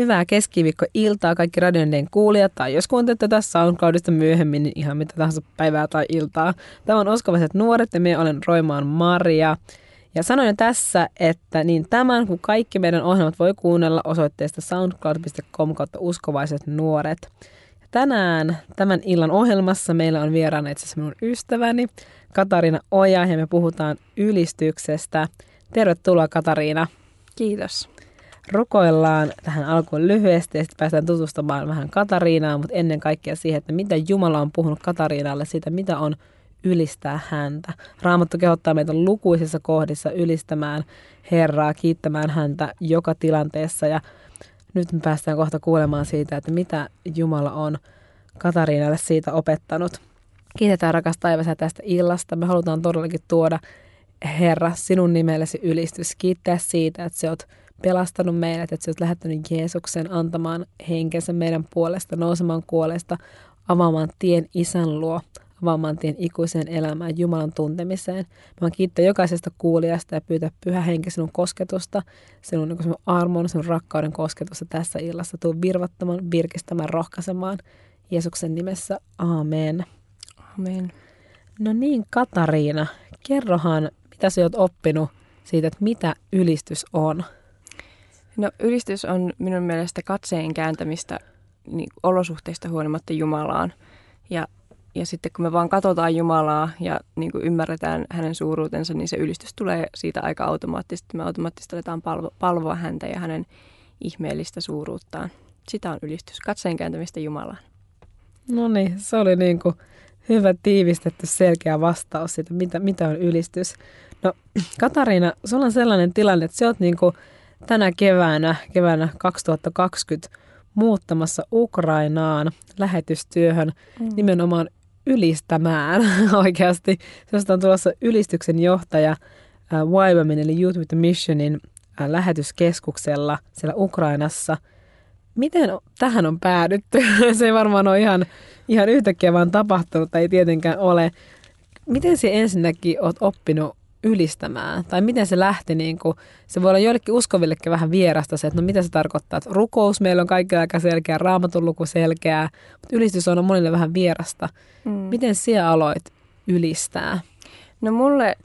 Hyvää keskiviikko-iltaa kaikki radioiden kuulijat, tai jos kuuntelette tässä SoundCloudista myöhemmin, niin ihan mitä tahansa päivää tai iltaa. Tämä on Oskovaiset nuoret ja minä olen Roimaan Maria. Ja sanoin tässä, että niin tämän kuin kaikki meidän ohjelmat voi kuunnella osoitteesta soundcloud.com kautta uskovaiset nuoret. Ja tänään tämän illan ohjelmassa meillä on vieraana itse asiassa minun ystäväni Katariina Oja ja me puhutaan ylistyksestä. Tervetuloa Katariina. Kiitos rukoillaan tähän alkuun lyhyesti ja sitten päästään tutustumaan vähän Katariinaan, mutta ennen kaikkea siihen, että mitä Jumala on puhunut Katariinalle siitä, mitä on ylistää häntä. Raamattu kehottaa meitä lukuisissa kohdissa ylistämään Herraa, kiittämään häntä joka tilanteessa ja nyt me päästään kohta kuulemaan siitä, että mitä Jumala on Katariinalle siitä opettanut. Kiitetään rakas taivasä tästä illasta. Me halutaan todellakin tuoda Herra sinun nimellesi ylistys. Kiittää siitä, että sä oot pelastanut meidät, että sä oot lähettänyt Jeesuksen antamaan henkensä meidän puolesta, nousemaan kuolesta, avaamaan tien isän luo, avaamaan tien ikuiseen elämään, Jumalan tuntemiseen. Mä kiittää jokaisesta kuulijasta ja pyytää pyhä henki sinun kosketusta, sinun, niin sinun armon, sinun rakkauden kosketusta tässä illassa. Tuu virvattamaan, virkistämään, rohkaisemaan. Jeesuksen nimessä, amen. Amen. No niin, Katariina, kerrohan, mitä sä oot oppinut siitä, että mitä ylistys on? No ylistys on minun mielestä katseen kääntämistä niin, olosuhteista huolimatta Jumalaan. Ja, ja sitten kun me vaan katsotaan Jumalaa ja niin kuin ymmärretään hänen suuruutensa, niin se ylistys tulee siitä aika automaattisesti. Me automaattisesti aletaan palvo, palvoa häntä ja hänen ihmeellistä suuruuttaan. Sitä on ylistys, katseen kääntämistä Jumalaan. No niin, se oli niin kuin hyvä tiivistetty selkeä vastaus siitä, mitä, mitä on ylistys. No Katariina, sulla on sellainen tilanne, että sä oot niin kuin – tänä keväänä, keväänä 2020 muuttamassa Ukrainaan lähetystyöhön mm. nimenomaan ylistämään oikeasti. Sellaista on tulossa ylistyksen johtaja äh, YWAMin eli Youth with a Missionin äh, lähetyskeskuksella siellä Ukrainassa. Miten tähän on päädytty? Se ei varmaan ole ihan, ihan yhtäkkiä vaan tapahtunut tai ei tietenkään ole. Miten se ensinnäkin olet oppinut ylistämään? Tai miten se lähti, niin kuin, se voi olla joillekin uskovillekin vähän vierasta se, että no mitä se tarkoittaa, että rukous meillä on kaikki aika selkeä, raamatun luku selkeää, mutta ylistys on monille vähän vierasta. Mm. Miten sinä aloit ylistää? No mulle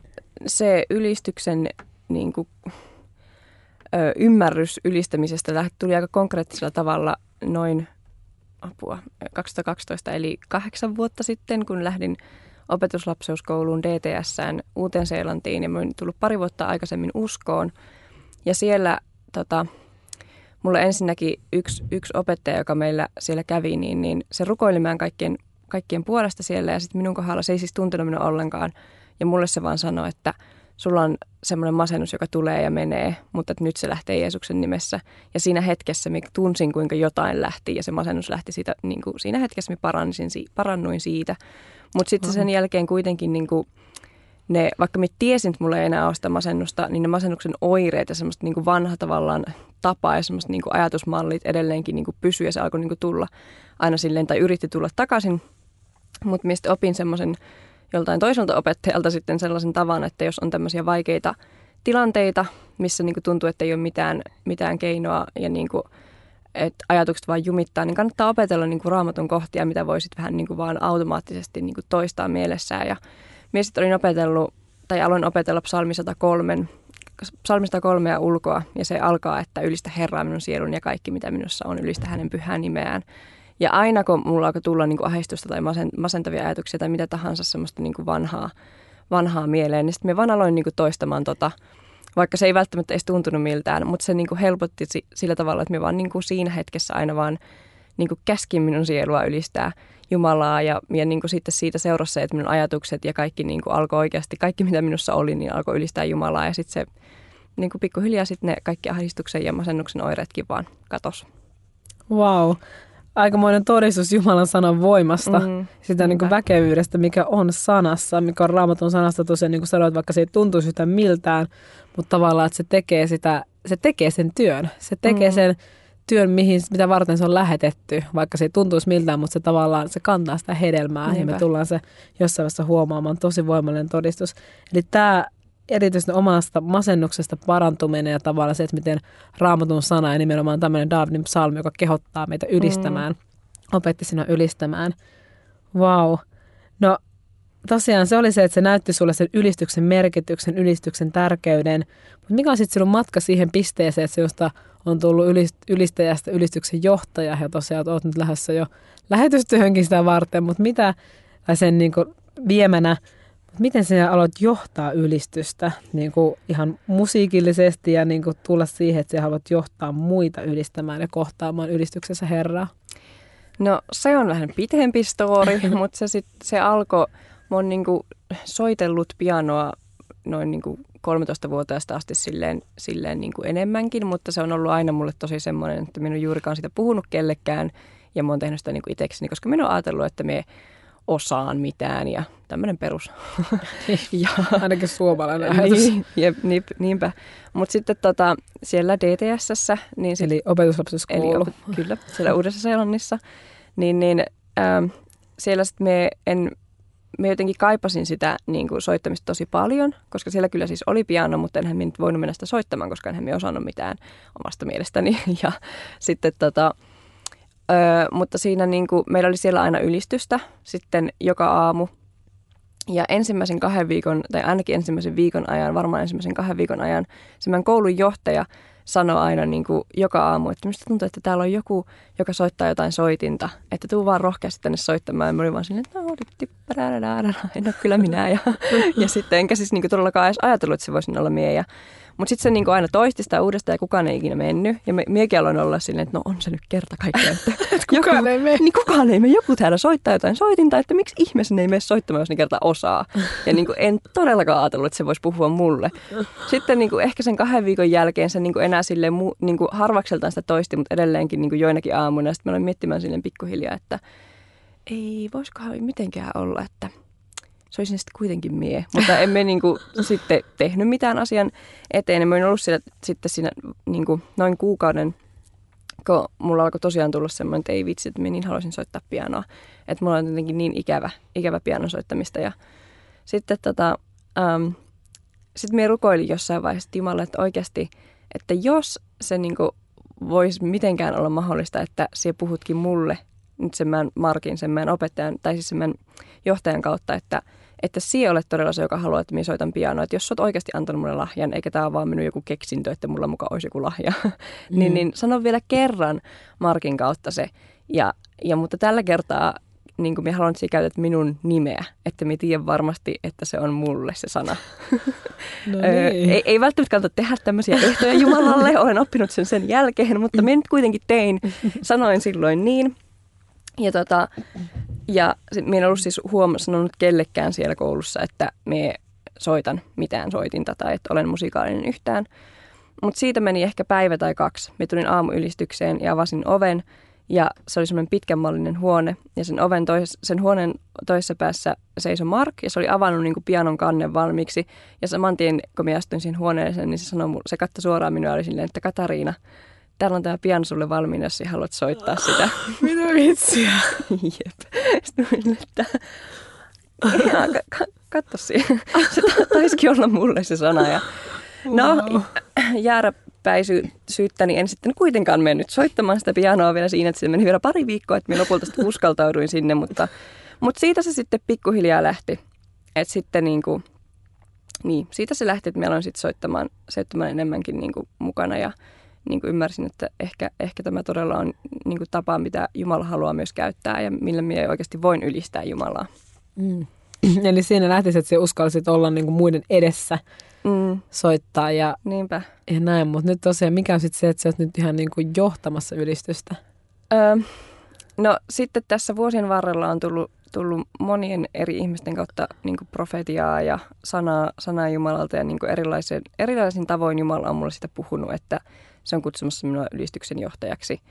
se ylistyksen niin kuin, ö, ymmärrys ylistämisestä tuli aika konkreettisella tavalla noin apua 2012, eli kahdeksan vuotta sitten, kun lähdin opetuslapseuskouluun DTSään Uuteen-Seelantiin ja olin tullut pari vuotta aikaisemmin uskoon. Ja siellä tota, mulla ensinnäkin yksi, yksi opettaja, joka meillä siellä kävi, niin, niin se rukoili meidän kaikkien, kaikkien puolesta siellä ja sitten minun kohdalla se ei siis tuntenut minua ollenkaan. Ja mulle se vaan sanoi, että sulla on semmoinen masennus, joka tulee ja menee, mutta että nyt se lähtee Jeesuksen nimessä. Ja siinä hetkessä mä tunsin, kuinka jotain lähti ja se masennus lähti siitä, niin kuin siinä hetkessä mä parannuin siitä. Mutta sitten sen jälkeen kuitenkin niin kuin ne, vaikka mä tiesin, että mulla ei enää ole sitä masennusta, niin ne masennuksen oireet ja semmoista niin kuin vanha tavallaan tapa ja semmoista niin kuin ajatusmallit edelleenkin niin kuin pysyi ja se alkoi niin kuin tulla aina silleen tai yritti tulla takaisin. Mutta mistä opin semmoisen joltain toiselta opettajalta sitten sellaisen tavan, että jos on tämmöisiä vaikeita tilanteita, missä niin kuin tuntuu, että ei ole mitään, mitään keinoa ja niin kuin että ajatukset vaan jumittaa, niin kannattaa opetella niin kuin raamatun kohtia, mitä voisit vähän niin kuin vaan automaattisesti niin kuin toistaa mielessään. Ja minä sitten olin opetellut, tai aloin opetella psalmi 103, psalmi 103 ja ulkoa, ja se alkaa, että ylistä Herraa minun sielun ja kaikki, mitä minussa on, ylistä hänen pyhää nimeään. Ja aina kun mulla alkoi tulla niin kuin ahdistusta tai masentavia ajatuksia tai mitä tahansa semmoista niin kuin vanhaa, vanhaa mieleen, niin sitten minä vaan aloin niin kuin toistamaan tota, vaikka se ei välttämättä edes tuntunut miltään, mutta se niin kuin helpotti sillä tavalla, että me vaan niin kuin siinä hetkessä aina vaan niin kuin käskin minun sielua ylistää Jumalaa ja, ja niin kuin sitten siitä seurasi se, että minun ajatukset ja kaikki niin kuin alkoi oikeasti, kaikki mitä minussa oli, niin alkoi ylistää Jumalaa ja sitten se niin kuin pikkuhiljaa sitten ne kaikki ahdistuksen ja masennuksen oireetkin vaan katos. Wow aikamoinen todistus Jumalan sanan voimasta, mm, sitä niin kuin väkevyydestä, mikä on sanassa, mikä on raamatun sanasta tosiaan, niin kuin sanoit, vaikka se ei tuntuisi yhtään miltään, mutta tavallaan, että se tekee, sitä, se tekee sen työn. Se tekee mm. sen työn, mihin, mitä varten se on lähetetty, vaikka se ei tuntuisi miltään, mutta se tavallaan se kantaa sitä hedelmää Niinpä. ja me tullaan se jossain vaiheessa huomaamaan. Tosi voimallinen todistus. Eli tämä erityisesti omasta masennuksesta parantuminen ja tavallaan se, että miten raamatun sana ja nimenomaan tämmöinen Davidin psalmi, joka kehottaa meitä ylistämään, mm. opetti sinua ylistämään. Wow. No tosiaan se oli se, että se näytti sulle sen ylistyksen merkityksen, ylistyksen tärkeyden. Mutta mikä on sitten sinun matka siihen pisteeseen, että sinusta on tullut ylistäjästä ylistyksen johtaja ja tosiaan olet nyt lähdössä jo lähetystyöhönkin sitä varten, mutta mitä, tai sen niin kuin viemänä, miten sinä aloit johtaa ylistystä niin kuin ihan musiikillisesti ja niin kuin tulla siihen, että sinä haluat johtaa muita ylistämään ja kohtaamaan ylistyksessä Herraa? No se on vähän pitempi story, mutta se, sit, se alkoi, mä oon niin kuin soitellut pianoa noin niin kuin 13-vuotiaasta asti silleen, silleen niin kuin enemmänkin, mutta se on ollut aina mulle tosi semmoinen, että minä en juurikaan sitä puhunut kellekään ja mä oon tehnyt sitä niin kuin itsekseni, koska minä oon ajatellut, että me osaan mitään ja tämmöinen perus. ja, Ainakin suomalainen ajatus. Niin, jep, niip, niinpä. Mutta sitten tota, siellä DTSssä, niin sit, eli opetuslapsuskoulu. Eli, kyllä, siellä Uudessa-Seelannissa, niin, niin ähm, siellä sitten me en me jotenkin kaipasin sitä niin kuin soittamista tosi paljon, koska siellä kyllä siis oli piano, mutta enhän minä nyt voinut mennä sitä soittamaan, koska enhän minä osannut mitään omasta mielestäni. Ja sitten tota, Öö, mutta siinä niin kuin, meillä oli siellä aina ylistystä sitten joka aamu. Ja ensimmäisen kahden viikon, tai ainakin ensimmäisen viikon ajan, varmaan ensimmäisen kahden viikon ajan, se meidän koulun johtaja sanoi aina niin kuin joka aamu, että minusta tuntuu, että täällä on joku, joka soittaa jotain soitinta, että tuu vaan rohkeasti tänne soittamaan. Ja mä olin vaan silleen, että no, en ole kyllä minä. Ja, ja sitten enkä siis niin kuin todellakaan edes ajatellut, että se voisi olla mie. Ja mutta sitten se niinku aina toisti sitä uudestaan ja kukaan ei ikinä mennyt. Ja me, miekin aloin olla silleen, että no on se nyt kerta kaikkiaan. Että kukaan joku, ei mene. Niin kukaan ei mene. Joku täällä soittaa jotain soitinta, että miksi ihmeessä ne ei mene soittamaan, jos ne kerta osaa. Ja niinku en todellakaan ajatellut, että se voisi puhua mulle. Sitten niinku ehkä sen kahden viikon jälkeen se niinku enää silleen mu, niinku harvakseltaan sitä toisti, mutta edelleenkin niinku joinakin aamuina. Sitten mä aloin miettimään silleen pikkuhiljaa, että ei voisikohan mitenkään olla, että – se olisi sitten kuitenkin mie. Mutta emme niin kuin, sitten tehnyt mitään asian eteen. Mä olin ollut siellä, sitten siinä niin kuin, noin kuukauden, kun mulla alkoi tosiaan tulla semmoinen, että ei vitsi, että mä niin haluaisin soittaa pianoa. Että mulla on jotenkin niin ikävä, ikävä pianon soittamista. Ja sitten tota, ähm, sitten me rukoilin jossain vaiheessa Timalle, että oikeasti, että jos se niin kuin, voisi mitenkään olla mahdollista, että sie puhutkin mulle nyt sen meidän Markin, sen meidän opettajan, tai siis sen meidän johtajan kautta, että – että sinä olet todella se, joka haluaa, että minä soitan pianoa. Että jos olet oikeasti antanut mulle lahjan, eikä tämä ole vaan minun joku keksintö, että mulla mukaan olisi joku lahja, mm. niin, niin sano vielä kerran Markin kautta se. Ja, ja mutta tällä kertaa niin kuin minä haluan, että sinä käytät minun nimeä, että minä tiedän varmasti, että se on mulle se sana. No niin. ei, ei välttämättä kannata tehdä tämmöisiä ehtoja Jumalalle, olen oppinut sen sen jälkeen, mutta minä nyt kuitenkin tein, sanoin silloin niin. Ja tota, ja minä en ollut siis huom- sanonut kellekään siellä koulussa, että me soitan mitään soitinta tai että olen musikaalinen yhtään. Mutta siitä meni ehkä päivä tai kaksi. Me tulin aamuylistykseen ja avasin oven ja se oli semmoinen pitkänmallinen huone. Ja sen, oven tois, sen huoneen toisessa päässä seisoi Mark ja se oli avannut niin kuin pianon kannen valmiiksi. Ja saman tien, kun minä astuin siihen huoneeseen, niin se, sanoi, se katsoi suoraan minua oli silleen, että Katariina, täällä on tämä pian sulle valmiina, jos haluat soittaa sitä. Mitä vitsiä? Jep. Sitten että katso siihen. Se taisikin olla mulle se sana. Ja, no, wow. jääräpäisyyttäni en sitten kuitenkaan mennyt soittamaan sitä pianoa vielä siinä, että se meni vielä pari viikkoa, että minä lopulta sitten uskaltauduin sinne, mutta, mutta siitä se sitten pikkuhiljaa lähti. Että sitten niin kuin, niin, siitä se lähti, että meillä on sitten soittamaan, soittamaan enemmänkin niin kuin mukana ja niin kuin ymmärsin, että ehkä, ehkä tämä todella on niin kuin tapa, mitä Jumala haluaa myös käyttää ja millä minä oikeasti voin ylistää Jumalaa. Mm. Eli siinä lähtisi, että sinä uskallisit olla niin kuin muiden edessä mm. soittaa ja, Niinpä. ja näin. Mutta nyt tosiaan, mikä on sitten se, että sä oot nyt ihan niin kuin johtamassa ylistystä? Öö, no sitten tässä vuosien varrella on tullut, tullut monien eri ihmisten kautta niin kuin profetiaa ja sanaa, sanaa Jumalalta ja niin kuin erilaisin, erilaisin tavoin Jumala on mulle sitä puhunut, että – se on kutsumassa minua ylistyksen johtajaksi.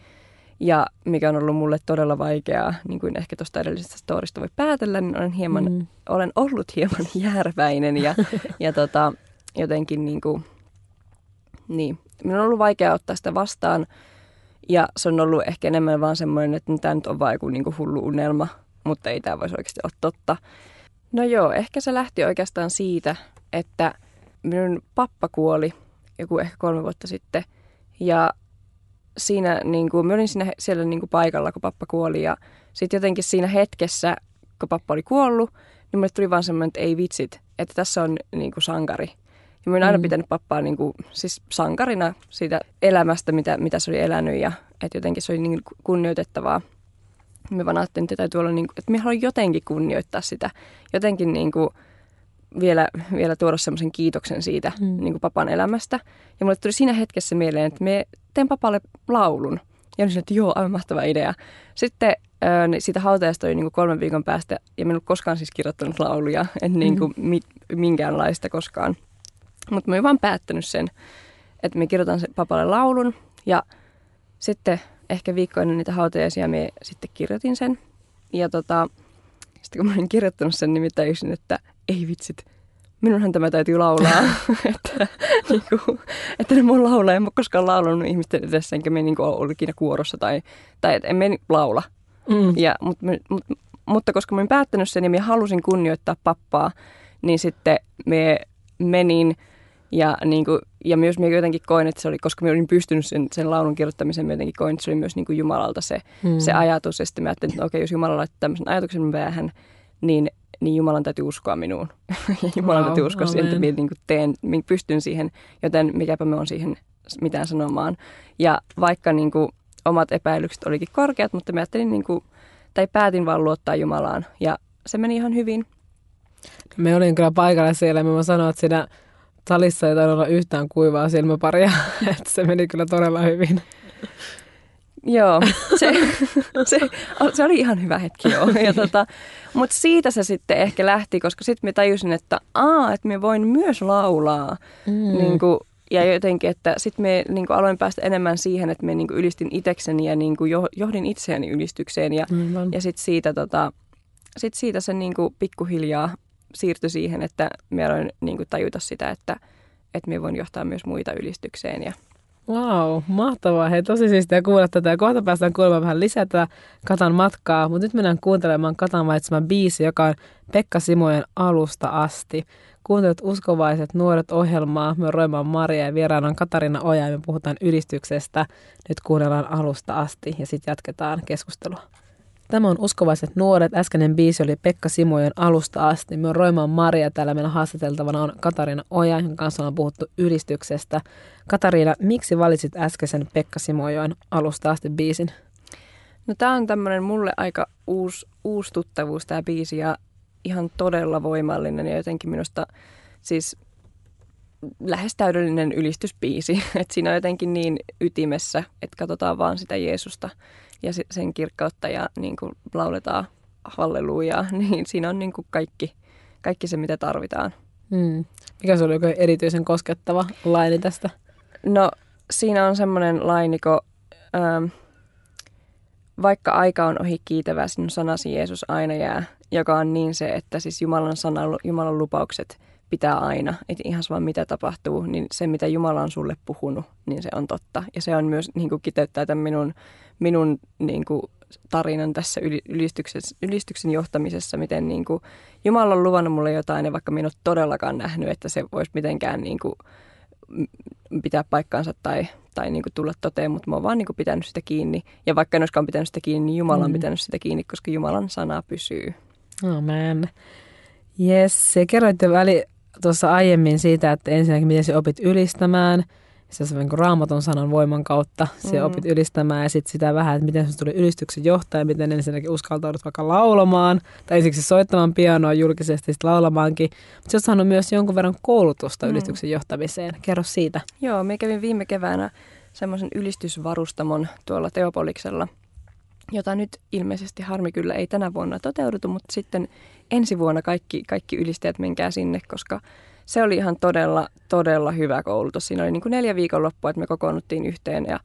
Ja mikä on ollut mulle todella vaikeaa, niin kuin ehkä tuosta edellisestä storista voi päätellä, niin olen, hieman, mm. olen ollut hieman järväinen ja, ja tota, jotenkin niin kuin, niin, minun on ollut vaikea ottaa sitä vastaan. Ja se on ollut ehkä enemmän vaan semmoinen, että tämä nyt on vain joku niin kuin hullu unelma, mutta ei tämä voisi oikeasti olla totta. No joo, ehkä se lähti oikeastaan siitä, että minun pappa kuoli joku ehkä kolme vuotta sitten. Ja siinä, niin kuin, mä olin siinä, siellä niin kuin paikalla, kun pappa kuoli. Ja sitten jotenkin siinä hetkessä, kun pappa oli kuollut, niin mulle tuli vaan semmoinen, että ei vitsit, että tässä on niin kuin sankari. Ja mä oon aina mm. pitänyt pappaa niin kuin, siis sankarina siitä elämästä, mitä, mitä se oli elänyt ja että jotenkin se oli niin kunnioitettavaa. Mä vaan ajattelin, että täytyy olla, niin kuin, että mä haluan jotenkin kunnioittaa sitä. Jotenkin niin kuin, vielä, vielä tuoda semmoisen kiitoksen siitä mm. niin kuin papan elämästä. Ja mulle tuli siinä hetkessä mieleen, että me teen papalle laulun. Ja olin että joo, aivan mahtava idea. Sitten äh, siitä hautajasta oli niin kuin kolmen viikon päästä, ja minä en koskaan siis kirjoittanut lauluja, en niin kuin mm. mi, minkäänlaista koskaan. Mutta mä olin vaan päättänyt sen, että me kirjoitan sen papalle laulun, ja sitten ehkä viikko ennen niitä hautajaisia me sitten kirjoitin sen. Ja tota, sitten kun mä olin kirjoittanut sen, niin tajusin, että ei vitsit, minunhan tämä täytyy laulaa. että, niin kuin, että ne mun laulaa, en mä koskaan laulanut ihmisten edessä, enkä me niin kuin, ollut ikinä kuorossa tai, tai en me laula. Mm. Ja, mut, mut, mutta koska mä olin päättänyt sen ja mä halusin kunnioittaa pappaa, niin sitten me menin ja, niin kuin, ja myös minä jotenkin koin, että se oli, koska minä olin pystynyt sen, sen laulun kirjoittamiseen, minä jotenkin koin, että se oli myös niin kuin Jumalalta se, mm. se ajatus. Ja sitten mä ajattelin, että okei, jos Jumala laittaa tämmöisen ajatuksen päähän, niin, niin Jumalan täytyy uskoa minuun. ja Jumalan wow, täytyy uskoa siihen, että minä niin teen, minä pystyn siihen, joten mikäpä me on siihen mitään sanomaan. Ja vaikka niin kuin, omat epäilykset olikin korkeat, mutta mä ajattelin, niin kuin, tai päätin vaan luottaa Jumalaan. Ja se meni ihan hyvin. Me olin kyllä paikalla siellä ja mä sanoin, että siinä salissa ei olla yhtään kuivaa silmäparia, että se meni kyllä todella hyvin. Joo, se, se, se oli ihan hyvä hetki joo. Ja tota, Mutta siitä se sitten ehkä lähti, koska sitten me tajusin, että aa, että me voin myös laulaa. Mm. Niin kuin, ja jotenkin, että sitten me niin kuin aloin päästä enemmän siihen, että me niin kuin ylistin itekseni ja niin kuin johdin itseäni ylistykseen. Ja, mm. ja sitten siitä, tota, sit siitä se niin kuin pikkuhiljaa siirtyi siihen, että me aloin niin kuin tajuta sitä, että, että me voin johtaa myös muita ylistykseen. Ja... Wow, mahtavaa. Hei, tosi siistiä kuulla tätä. Ja kohta päästään kuulemaan vähän lisää tätä Katan matkaa, mutta nyt mennään kuuntelemaan Katan valitseman biisi, joka on Pekka Simojen alusta asti. Kuuntelut uskovaiset nuoret ohjelmaa. Me Roimaan Maria ja vieraana on Katarina Oja ja me puhutaan ylistyksestä. Nyt kuunnellaan alusta asti ja sitten jatketaan keskustelua. Tämä on Uskovaiset nuoret. Äskeinen biisi oli Pekka Simojen alusta asti. Me on Roimaan Maria. Täällä meillä haastateltavana on Katariina Oja, jonka kanssa on puhuttu ylistyksestä. Katariina, miksi valitsit äskeisen Pekka Simojoen alusta asti biisin? No tämä on tämmöinen mulle aika uusi, uusi tuttavuus tämä biisi ja ihan todella voimallinen ja jotenkin minusta siis lähes täydellinen ylistysbiisi. että siinä on jotenkin niin ytimessä, että katsotaan vaan sitä Jeesusta ja sen kirkkautta ja niin kuin lauletaan hallelujaa, niin siinä on niin kuin kaikki, kaikki se, mitä tarvitaan. Mm. Mikä se oli joku erityisen koskettava laini tästä? No siinä on semmoinen lainiko, ähm, vaikka aika on ohi kiitävä, sinun sanasi Jeesus aina jää, joka on niin se, että siis Jumalan sana, Jumalan lupaukset pitää aina, että ihan sama mitä tapahtuu, niin se mitä Jumala on sulle puhunut, niin se on totta. Ja se on myös niin kuin kiteyttää tämän minun minun niin kuin, tarinan tässä ylistyksen, ylistyksen johtamisessa, miten niin kuin, Jumala on luvannut mulle jotain, ja vaikka minä ole todellakaan nähnyt, että se voisi mitenkään niin kuin, pitää paikkaansa tai, tai niin kuin tulla toteen, mutta mä oon vaan niin kuin pitänyt sitä kiinni. Ja vaikka en olisikaan pitänyt sitä kiinni, niin Jumala on mm. pitänyt sitä kiinni, koska Jumalan sana pysyy. Amen. Yes, se kerroitte väli tuossa aiemmin siitä, että ensinnäkin miten sä opit ylistämään – se niin raamatun sanan voiman kautta se mm. opit ylistämään ja sitten sitä vähän, että miten se tuli ylistyksen johtaja, miten ensinnäkin uskaltaudut vaikka laulamaan tai ensiksi soittamaan pianoa julkisesti sitten laulamaankin. Mutta sä oot saanut myös jonkun verran koulutusta mm. ylistyksen johtamiseen. Kerro siitä. Joo, me kävin viime keväänä semmoisen ylistysvarustamon tuolla Teopoliksella, jota nyt ilmeisesti harmi kyllä ei tänä vuonna toteudu, mutta sitten ensi vuonna kaikki, kaikki ylistäjät menkää sinne, koska se oli ihan todella, todella hyvä koulutus. Siinä oli niin kuin neljä viikonloppua, että me kokoonnuttiin yhteen ja,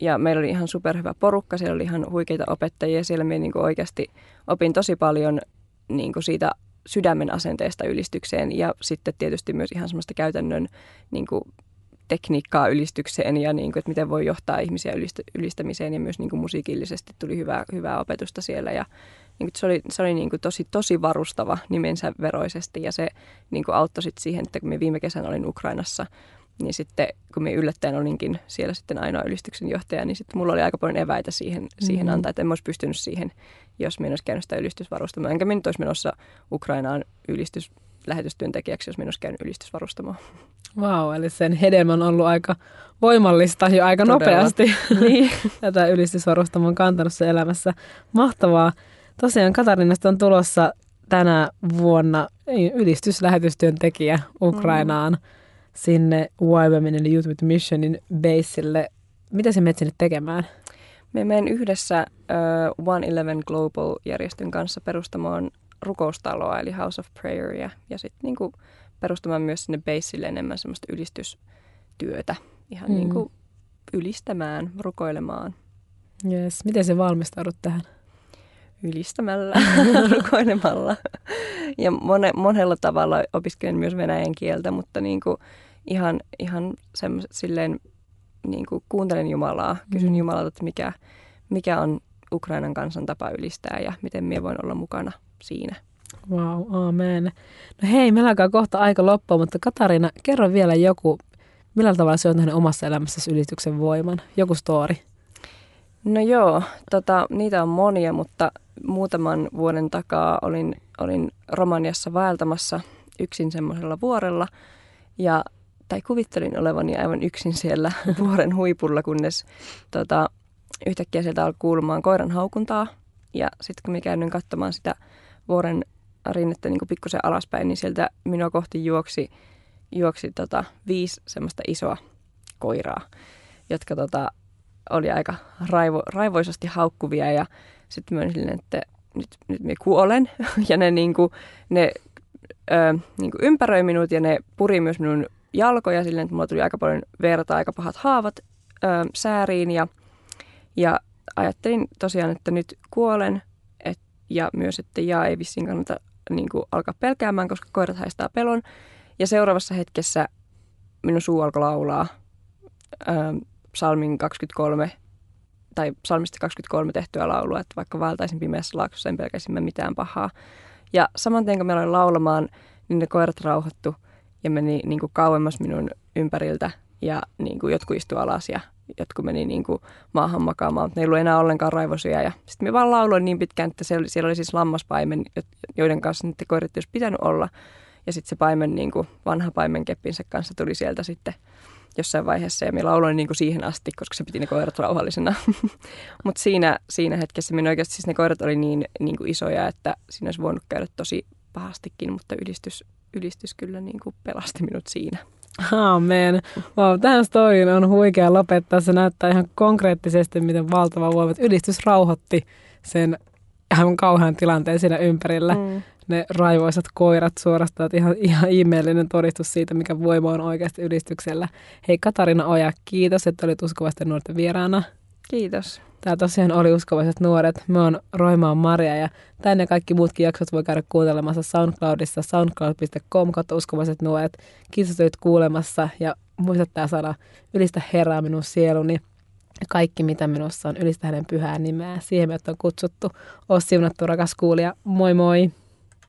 ja meillä oli ihan superhyvä porukka. Siellä oli ihan huikeita opettajia. Siellä me niin kuin oikeasti opin tosi paljon niin kuin siitä sydämen asenteesta ylistykseen ja sitten tietysti myös ihan semmoista käytännön niin kuin tekniikkaa ylistykseen ja niin kuin, että miten voi johtaa ihmisiä ylistä, ylistämiseen ja myös niin kuin musiikillisesti tuli hyvää, hyvää opetusta siellä ja niin kuin, se oli, se oli niin kuin tosi, tosi varustava nimensä veroisesti ja se niin kuin auttoi sit siihen, että kun me viime kesänä olin Ukrainassa, niin sitten kun me yllättäen olinkin siellä sitten ainoa ylistyksen johtaja, niin sitten mulla oli aika paljon eväitä siihen, mm-hmm. siihen antaa, että en olisi pystynyt siihen, jos minä olisi käynyt sitä ylistysvarustamaan. Enkä minä nyt olisi menossa Ukrainaan ylistys, lähetystyöntekijäksi, jos minä olisi käynyt ylistysvarustamaan. Vau, wow, eli sen hedelmä on ollut aika voimallista jo aika Todella. nopeasti. niin. Tätä ylistysvarustamon kantanut elämässä. Mahtavaa. Tosiaan Katarinasta on tulossa tänä vuonna ylistyslähetystyöntekijä Ukrainaan mm. sinne Why Women in the Youth with Missionin baseille. Mitä se menet sinne tekemään? Me menen yhdessä uh, One Eleven Global-järjestön kanssa perustamaan rukoustaloa, eli House of Prayer, ja, ja sitten niinku perustamaan myös sinne baseille enemmän semmoista ylistystyötä, ihan mm. niinku ylistämään, rukoilemaan. Yes. Miten se valmistaudut tähän? ylistämällä, rukoilemalla. Ja mone, monella tavalla opiskelen myös venäjän kieltä, mutta niin kuin ihan, ihan silleen niin kuin kuuntelen Jumalaa, kysyn mm. Jumalalta, että mikä, mikä on Ukrainan kansan tapa ylistää ja miten minä voin olla mukana siinä. Wow, amen. No hei, meillä alkaa kohta aika loppua, mutta Katariina, kerro vielä joku, millä tavalla se on nähnyt omassa elämässäsi ylityksen voiman? Joku story. No joo, tota, niitä on monia, mutta muutaman vuoden takaa olin, olin Romaniassa vaeltamassa yksin semmoisella vuorella ja tai kuvittelin olevani aivan yksin siellä vuoren huipulla, kunnes tota, yhtäkkiä sieltä alkoi kuulumaan koiran haukuntaa. Ja sitten kun mä käyn katsomaan sitä vuoren rinnettä niin pikkusen alaspäin, niin sieltä minua kohti juoksi, juoksi tota, viisi semmoista isoa koiraa, jotka tota, oli aika raivo, raivoisasti haukkuvia ja sitten mä silleen, että nyt, nyt mä kuolen. Ja ne, niinku, ne ö, niinku ympäröi minut ja ne puri myös minun jalkoja silleen, että mulla tuli aika paljon verta, aika pahat haavat ö, sääriin ja, ja ajattelin tosiaan, että nyt kuolen et, ja myös, että jaa ei vissiin kannata niin kuin, alkaa pelkäämään, koska koirat haistaa pelon. Ja seuraavassa hetkessä minun suu alkoi laulaa ö, psalmin 23 tai psalmista 23 tehtyä laulua, että vaikka valtaisin pimeässä laaksossa en pelkäisi mitään pahaa. Ja saman tien kun mä aloin laulamaan, niin ne koirat rauhoittu ja meni niin kuin kauemmas minun ympäriltä ja niin kuin jotkut istu alas ja jotkut meni niin kuin maahan makaamaan, mutta ne ei ollut enää ollenkaan raivoisia. Ja sitten me vaan lauloin niin pitkään, että siellä oli, siellä oli siis lammaspaimen, joiden kanssa niiden koirat olisi pitänyt olla. Ja sitten se paimen, niin kuin vanha paimen keppinsä kanssa tuli sieltä sitten jossain vaiheessa ja minä lauloin niin kuin siihen asti, koska se piti ne koirat rauhallisena. Mutta siinä, siinä hetkessä minä oikeasti siis ne koirat oli niin, niin kuin isoja, että siinä olisi voinut käydä tosi pahastikin, mutta ylistys, ylistys kyllä niin kuin pelasti minut siinä. Amen. Wow, tähän storyin on huikea lopettaa. Se näyttää ihan konkreettisesti, miten valtava voimat ylistys rauhoitti sen ihan kauhean tilanteen siinä ympärillä. Mm ne raivoisat koirat suorastaan, ihan, ihan ihmeellinen todistus siitä, mikä voima on oikeasti ylistyksellä. Hei Katarina Oja, kiitos, että olit uskovaisten nuorten vieraana. Kiitos. Tämä tosiaan oli Uskovaiset nuoret. Me on Roimaan Maria ja tänne kaikki muutkin jaksot voi käydä kuuntelemassa SoundCloudissa soundcloud.com kautta uskovaiset nuoret. Kiitos, kuulemassa ja muista tämä sana ylistä Herraa minun sieluni. Kaikki, mitä minussa on, ylistä hänen pyhää nimeä. Siihen me on kutsuttu. Ole siunattu, rakas kuulija. Moi moi!